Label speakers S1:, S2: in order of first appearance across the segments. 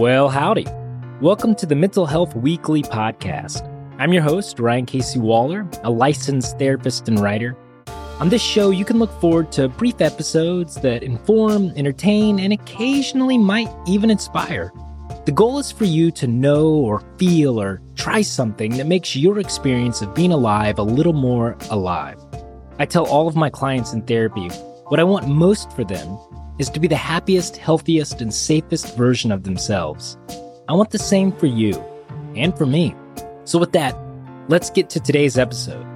S1: Well, howdy. Welcome to the Mental Health Weekly podcast. I'm your host, Ryan Casey Waller, a licensed therapist and writer. On this show, you can look forward to brief episodes that inform, entertain, and occasionally might even inspire. The goal is for you to know or feel or try something that makes your experience of being alive a little more alive. I tell all of my clients in therapy what I want most for them is to be the happiest, healthiest, and safest version of themselves. I want the same for you and for me. So, with that, let's get to today's episode.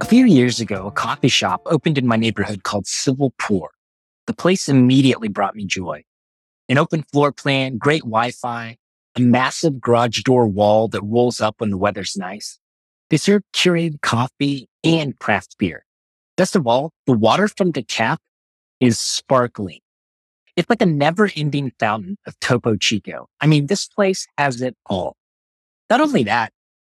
S2: A few years ago, a coffee shop opened in my neighborhood called Civil Pour. The place immediately brought me joy. An open floor plan, great Wi-Fi, a massive garage door wall that rolls up when the weather's nice. They serve curated coffee and craft beer. Best of all, the water from the tap is sparkling. It's like a never ending fountain of Topo Chico. I mean, this place has it all. Not only that,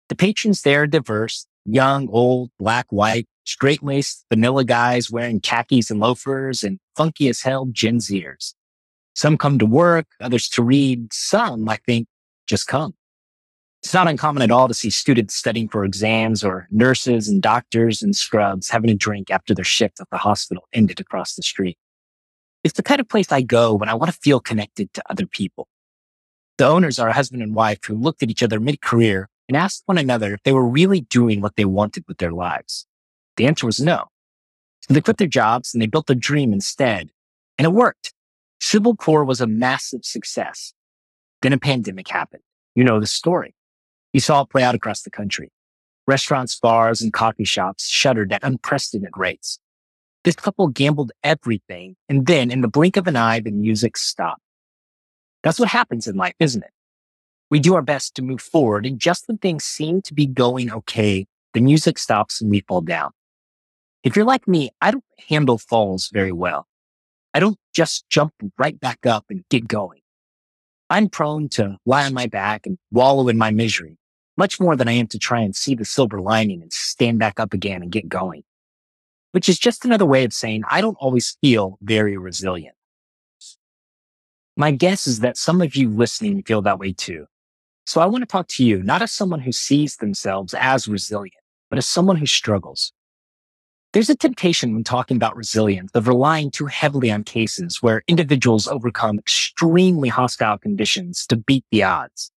S2: the patrons there are diverse, young, old, black, white, straight laced vanilla guys wearing khakis and loafers and funky as hell Gen Zers. Some come to work, others to read. Some, I think, just come. It's not uncommon at all to see students studying for exams or nurses and doctors and scrubs having a drink after their shift at the hospital ended across the street. It's the kind of place I go when I want to feel connected to other people. The owners are a husband and wife who looked at each other mid-career and asked one another if they were really doing what they wanted with their lives. The answer was no. So they quit their jobs and they built a dream instead. And it worked. Civil Pour was a massive success. Then a pandemic happened. You know the story. You saw it play out across the country. Restaurants, bars, and coffee shops shuttered at unprecedented rates. This couple gambled everything, and then in the blink of an eye, the music stopped. That's what happens in life, isn't it? We do our best to move forward, and just when things seem to be going okay, the music stops and we fall down. If you're like me, I don't handle falls very well. I don't just jump right back up and get going. I'm prone to lie on my back and wallow in my misery, much more than I am to try and see the silver lining and stand back up again and get going. Which is just another way of saying I don't always feel very resilient. My guess is that some of you listening feel that way too. So I want to talk to you, not as someone who sees themselves as resilient, but as someone who struggles. There's a temptation when talking about resilience of relying too heavily on cases where individuals overcome extremely hostile conditions to beat the odds.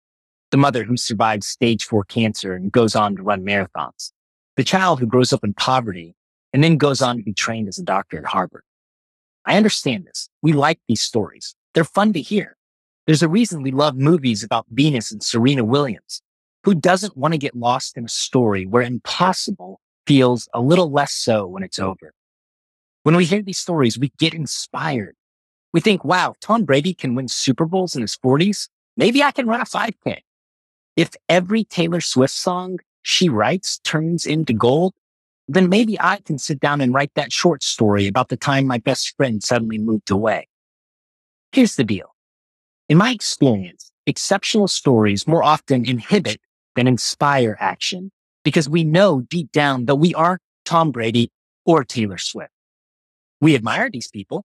S2: The mother who survives stage four cancer and goes on to run marathons. The child who grows up in poverty and then goes on to be trained as a doctor at Harvard. I understand this. We like these stories. They're fun to hear. There's a reason we love movies about Venus and Serena Williams. Who doesn't want to get lost in a story where impossible feels a little less so when it's over. When we hear these stories, we get inspired. We think, wow, Tom Brady can win Super Bowls in his 40s. Maybe I can run a 5K. If every Taylor Swift song she writes turns into gold, then maybe I can sit down and write that short story about the time my best friend suddenly moved away. Here's the deal. In my experience, exceptional stories more often inhibit than inspire action because we know deep down that we aren't Tom Brady or Taylor Swift. We admire these people.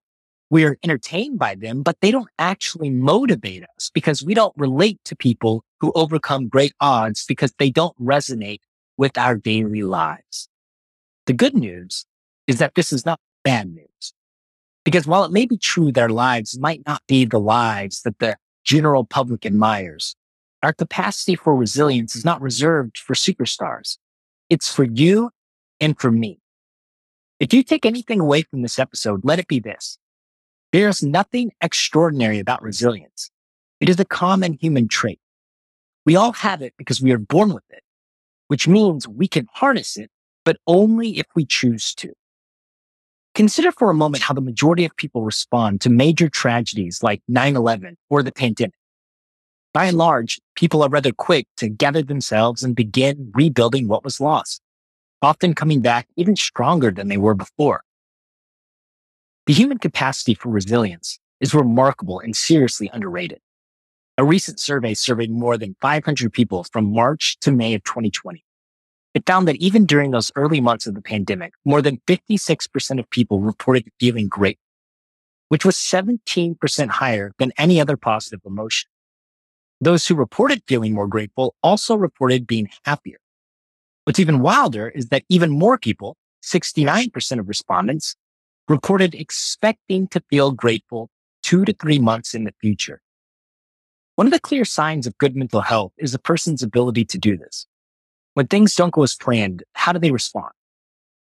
S2: We are entertained by them, but they don't actually motivate us because we don't relate to people who overcome great odds because they don't resonate with our daily lives. The good news is that this is not bad news. Because while it may be true their lives might not be the lives that the general public admires, our capacity for resilience is not reserved for superstars. It's for you and for me. If you take anything away from this episode, let it be this. There is nothing extraordinary about resilience. It is a common human trait. We all have it because we are born with it, which means we can harness it, but only if we choose to. Consider for a moment how the majority of people respond to major tragedies like 9-11 or the pandemic. By and large, people are rather quick to gather themselves and begin rebuilding what was lost, often coming back even stronger than they were before. The human capacity for resilience is remarkable and seriously underrated. A recent survey surveyed more than 500 people from March to May of 2020. It found that even during those early months of the pandemic, more than 56% of people reported feeling great, which was 17% higher than any other positive emotion. Those who reported feeling more grateful also reported being happier. What's even wilder is that even more people, 69% of respondents, reported expecting to feel grateful two to three months in the future. One of the clear signs of good mental health is a person's ability to do this. When things don't go as planned, how do they respond?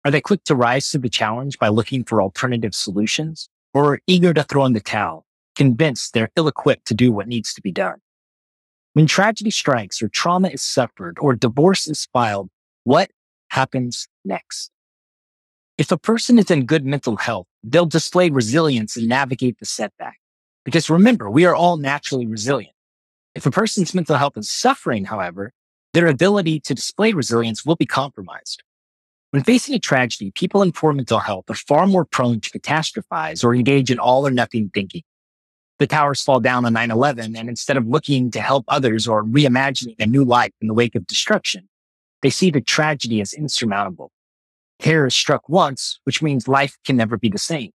S2: Are they quick to rise to the challenge by looking for alternative solutions or eager to throw in the towel, convinced they're ill equipped to do what needs to be done? When tragedy strikes or trauma is suffered or divorce is filed, what happens next? If a person is in good mental health, they'll display resilience and navigate the setback. Because remember, we are all naturally resilient. If a person's mental health is suffering, however, their ability to display resilience will be compromised. When facing a tragedy, people in poor mental health are far more prone to catastrophize or engage in all or nothing thinking. The towers fall down on 9-11 and instead of looking to help others or reimagining a new life in the wake of destruction, they see the tragedy as insurmountable. Terror is struck once, which means life can never be the same.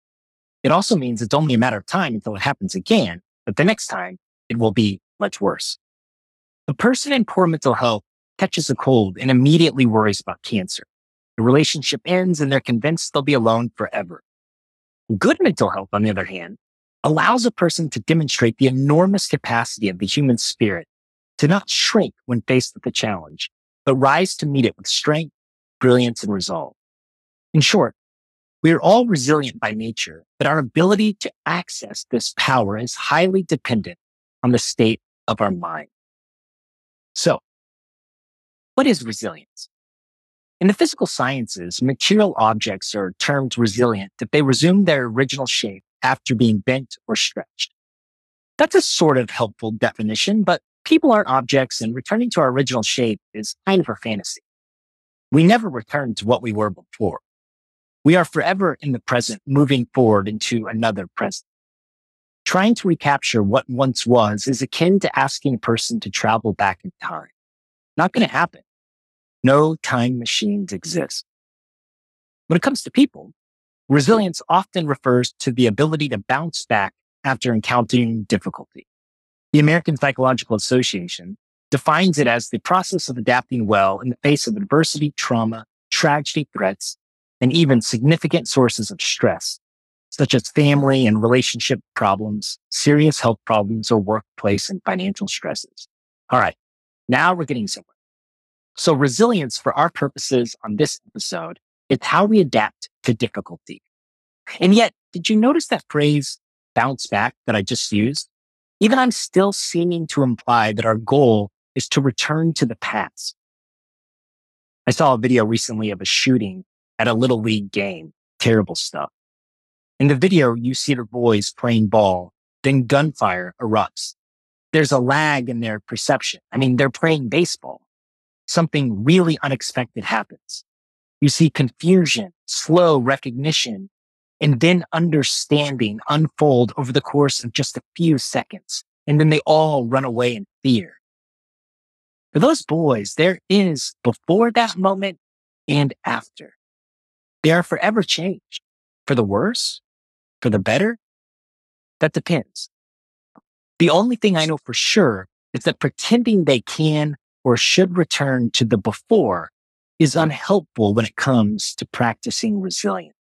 S2: It also means it's only a matter of time until it happens again, but the next time it will be much worse. A person in poor mental health catches a cold and immediately worries about cancer. The relationship ends and they're convinced they'll be alone forever. Good mental health, on the other hand, allows a person to demonstrate the enormous capacity of the human spirit to not shrink when faced with a challenge, but rise to meet it with strength, brilliance, and resolve. In short, we are all resilient by nature, but our ability to access this power is highly dependent on the state of our mind. So what is resilience? In the physical sciences, material objects are termed resilient if they resume their original shape after being bent or stretched. That's a sort of helpful definition, but people aren't objects and returning to our original shape is kind of a fantasy. We never return to what we were before. We are forever in the present, moving forward into another present. Trying to recapture what once was is akin to asking a person to travel back in time. Not going to happen. No time machines exist. When it comes to people, resilience often refers to the ability to bounce back after encountering difficulty. The American Psychological Association defines it as the process of adapting well in the face of adversity, trauma, tragedy, threats, and even significant sources of stress, such as family and relationship problems, serious health problems, or workplace and financial stresses. All right. Now we're getting somewhere. So resilience for our purposes on this episode is how we adapt to difficulty. And yet, did you notice that phrase bounce back that I just used? Even I'm still seeming to imply that our goal is to return to the past. I saw a video recently of a shooting at a little league game. Terrible stuff. In the video, you see the boys playing ball, then gunfire erupts. There's a lag in their perception. I mean, they're playing baseball. Something really unexpected happens. You see confusion, slow recognition, and then understanding unfold over the course of just a few seconds. And then they all run away in fear. For those boys, there is before that moment and after. They are forever changed for the worse, for the better. That depends. The only thing I know for sure is that pretending they can or should return to the before is unhelpful when it comes to practicing resilience.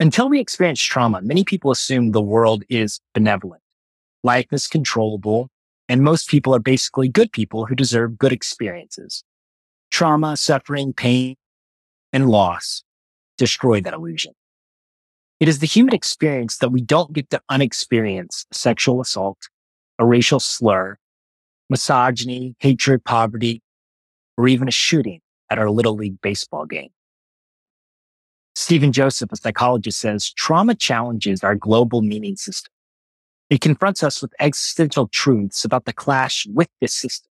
S2: Until we experience trauma, many people assume the world is benevolent. Life is controllable and most people are basically good people who deserve good experiences. Trauma, suffering, pain, and loss destroy that illusion. It is the human experience that we don't get to unexperience sexual assault, a racial slur, misogyny, hatred, poverty, or even a shooting at our little league baseball game. Stephen Joseph, a psychologist says trauma challenges our global meaning system. It confronts us with existential truths about the clash with this system.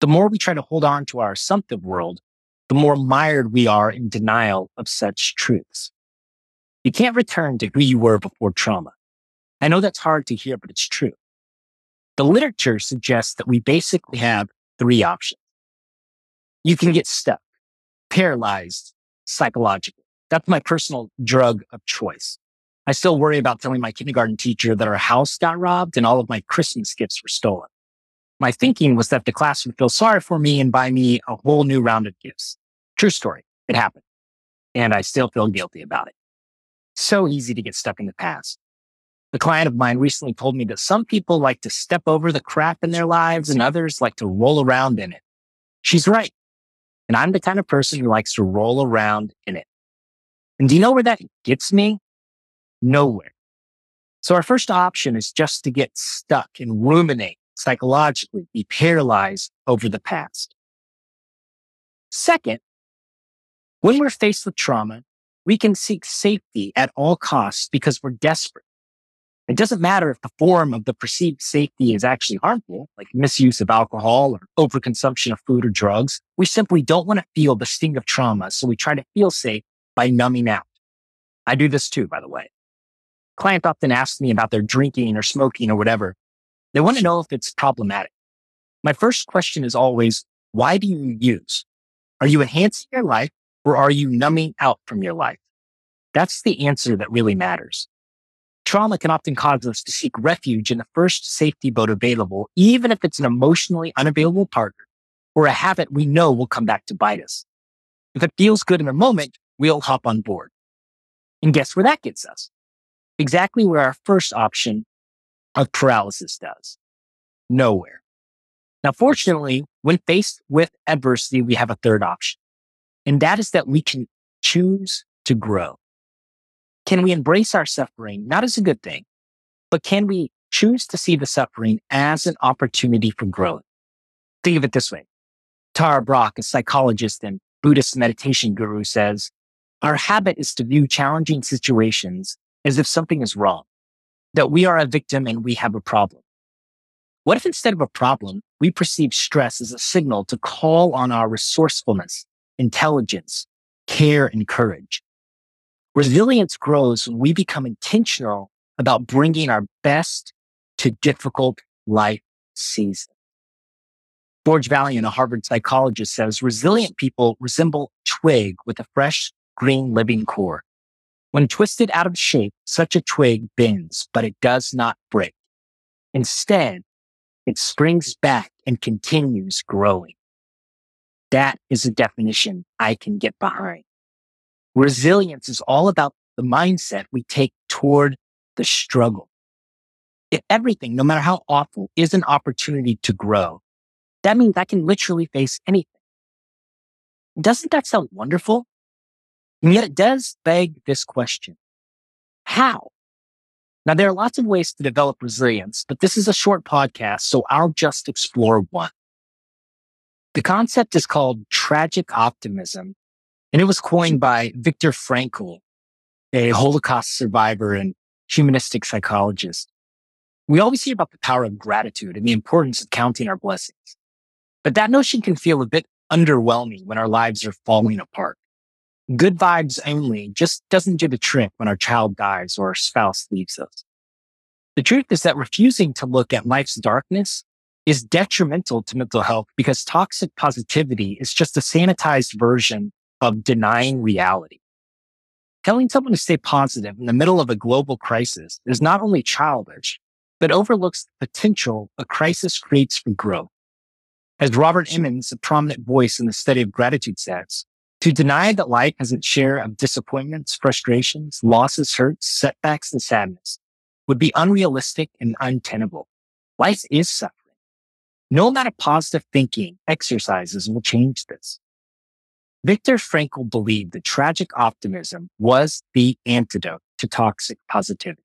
S2: The more we try to hold on to our assumptive world, the more mired we are in denial of such truths. You can't return to who you were before trauma. I know that's hard to hear, but it's true. The literature suggests that we basically have three options. you can get stuck, paralyzed psychologically. That's my personal drug of choice. I still worry about telling my kindergarten teacher that our house got robbed and all of my Christmas gifts were stolen. My thinking was that the class would feel sorry for me and buy me a whole new round of gifts. True story. It happened. And I still feel guilty about it. So easy to get stuck in the past. A client of mine recently told me that some people like to step over the crap in their lives and others like to roll around in it. She's right. And I'm the kind of person who likes to roll around in it. And do you know where that gets me? Nowhere. So our first option is just to get stuck and ruminate psychologically, be paralyzed over the past. Second, when we're faced with trauma, we can seek safety at all costs because we're desperate. It doesn't matter if the form of the perceived safety is actually harmful, like misuse of alcohol or overconsumption of food or drugs. We simply don't want to feel the sting of trauma. So we try to feel safe by numbing out. I do this too, by the way. Client often asks me about their drinking or smoking or whatever. They want to know if it's problematic. My first question is always, why do you use? Are you enhancing your life or are you numbing out from your life? That's the answer that really matters. Trauma can often cause us to seek refuge in the first safety boat available, even if it's an emotionally unavailable partner or a habit we know will come back to bite us. If it feels good in a moment, we'll hop on board. And guess where that gets us? Exactly where our first option of paralysis does. Nowhere. Now, fortunately, when faced with adversity, we have a third option. And that is that we can choose to grow. Can we embrace our suffering, not as a good thing, but can we choose to see the suffering as an opportunity for growth? Think of it this way. Tara Brach, a psychologist and Buddhist meditation guru says, our habit is to view challenging situations as if something is wrong, that we are a victim and we have a problem. What if instead of a problem, we perceive stress as a signal to call on our resourcefulness, intelligence, care, and courage? Resilience grows when we become intentional about bringing our best to difficult life seasons. George Vaillant, a Harvard psychologist, says resilient people resemble twig with a fresh green living core. When twisted out of shape, such a twig bends, but it does not break. Instead, it springs back and continues growing. That is a definition I can get behind. Resilience is all about the mindset we take toward the struggle. If everything, no matter how awful, is an opportunity to grow, that means I can literally face anything. Doesn't that sound wonderful? And yet it does beg this question. How? Now, there are lots of ways to develop resilience, but this is a short podcast, so I'll just explore one. The concept is called tragic optimism, and it was coined by Viktor Frankl, a Holocaust survivor and humanistic psychologist. We always hear about the power of gratitude and the importance of counting our blessings. But that notion can feel a bit underwhelming when our lives are falling apart. Good vibes only just doesn't do the trick when our child dies or our spouse leaves us. The truth is that refusing to look at life's darkness is detrimental to mental health because toxic positivity is just a sanitized version of denying reality. Telling someone to stay positive in the middle of a global crisis is not only childish, but overlooks the potential a crisis creates for growth. As Robert Emmons, a prominent voice in the study of gratitude says, to deny that life has its share of disappointments, frustrations, losses, hurts, setbacks, and sadness would be unrealistic and untenable. Life is suffering. No amount of positive thinking exercises will change this. Viktor Frankl believed that tragic optimism was the antidote to toxic positivity.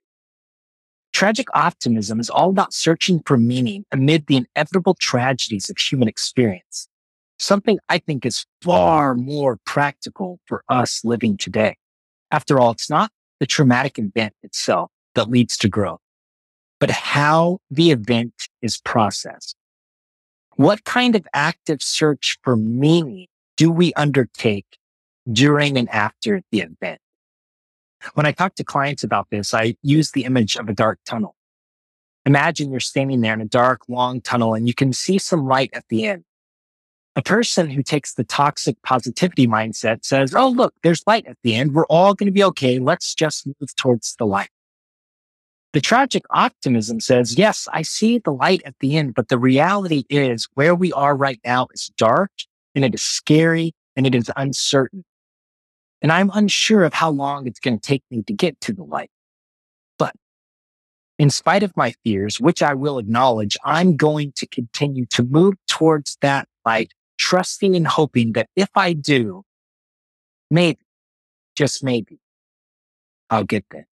S2: Tragic optimism is all about searching for meaning amid the inevitable tragedies of human experience something I think is far more practical for us living today. After all, it's not the traumatic event itself that leads to growth, but how the event is processed. What kind of active search for meaning do we undertake during and after the event? When I talk to clients about this, I use the image of a dark tunnel. Imagine you're standing there in a dark, long tunnel and you can see some light at the end. A person who takes the toxic positivity mindset says, Oh, look, there's light at the end. We're all going to be okay. Let's just move towards the light. The tragic optimism says, Yes, I see the light at the end, but the reality is where we are right now is dark and it is scary and it is uncertain. And I'm unsure of how long it's going to take me to get to the light. But in spite of my fears, which I will acknowledge, I'm going to continue to move towards that light trusting and hoping that if I do, maybe, just maybe, I'll get there.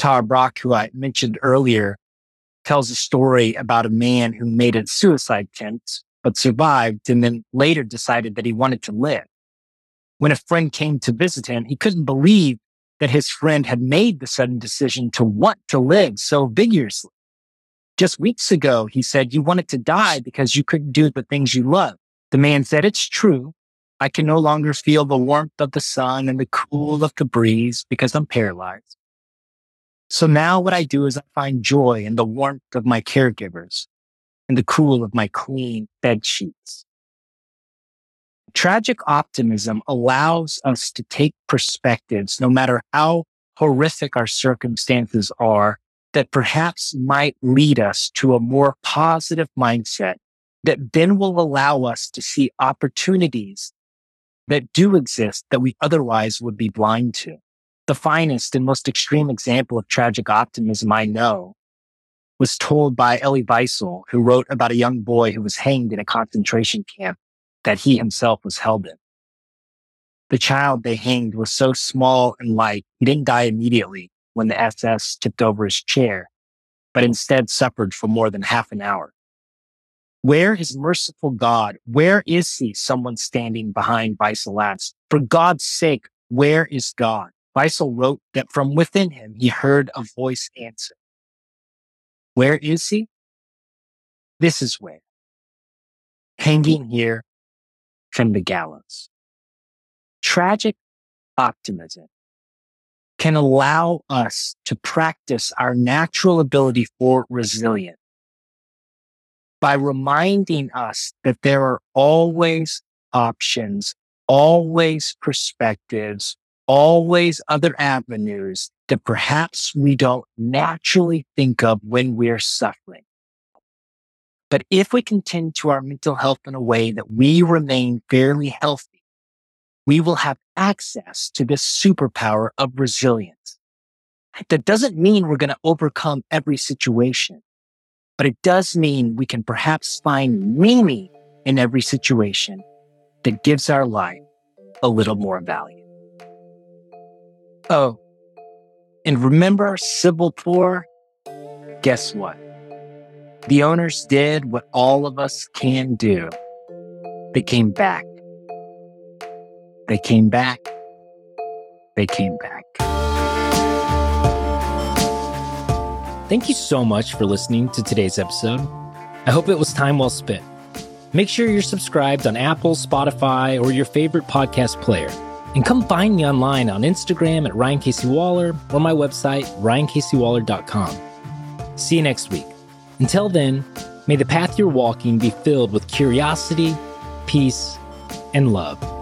S2: Tara Brach, who I mentioned earlier, tells a story about a man who made a suicide attempt, but survived and then later decided that he wanted to live. When a friend came to visit him, he couldn't believe that his friend had made the sudden decision to want to live so vigorously. Just weeks ago, he said you wanted to die because you couldn't do the things you love. The man said, It's true. I can no longer feel the warmth of the sun and the cool of the breeze because I'm paralyzed. So now what I do is I find joy in the warmth of my caregivers and the cool of my clean bed sheets. Tragic optimism allows us to take perspectives, no matter how horrific our circumstances are, that perhaps might lead us to a more positive mindset that then will allow us to see opportunities that do exist that we otherwise would be blind to. The finest and most extreme example of tragic optimism I know was told by Elie Wiesel, who wrote about a young boy who was hanged in a concentration camp that he himself was held in. The child they hanged was so small and light, he didn't die immediately when the SS tipped over his chair, but instead suffered for more than half an hour. Where is merciful God? Where is he? Someone standing behind Wiesel asked. For God's sake, where is God? Wiesel wrote that from within him, he heard a voice answer. Where is he? This is where. Hanging here from the gallows. Tragic optimism can allow us to practice our natural ability for resilience by reminding us that there are always options, always perspectives, always other avenues that perhaps we don't naturally think of when we're suffering. But if we can tend to our mental health in a way that we remain fairly healthy, we will have access to this superpower of resilience. That doesn't mean we're going to overcome every situation but it does mean we can perhaps find meaning in every situation that gives our life a little more value. Oh, and remember Civil Pour? Guess what? The owners did what all of us can do. They came back. They came back. They came back.
S1: Thank you so much for listening to today's episode. I hope it was time well spent. Make sure you're subscribed on Apple, Spotify, or your favorite podcast player. And come find me online on Instagram at Ryan Casey Waller or my website, ryancaseywaller.com. See you next week. Until then, may the path you're walking be filled with curiosity, peace, and love.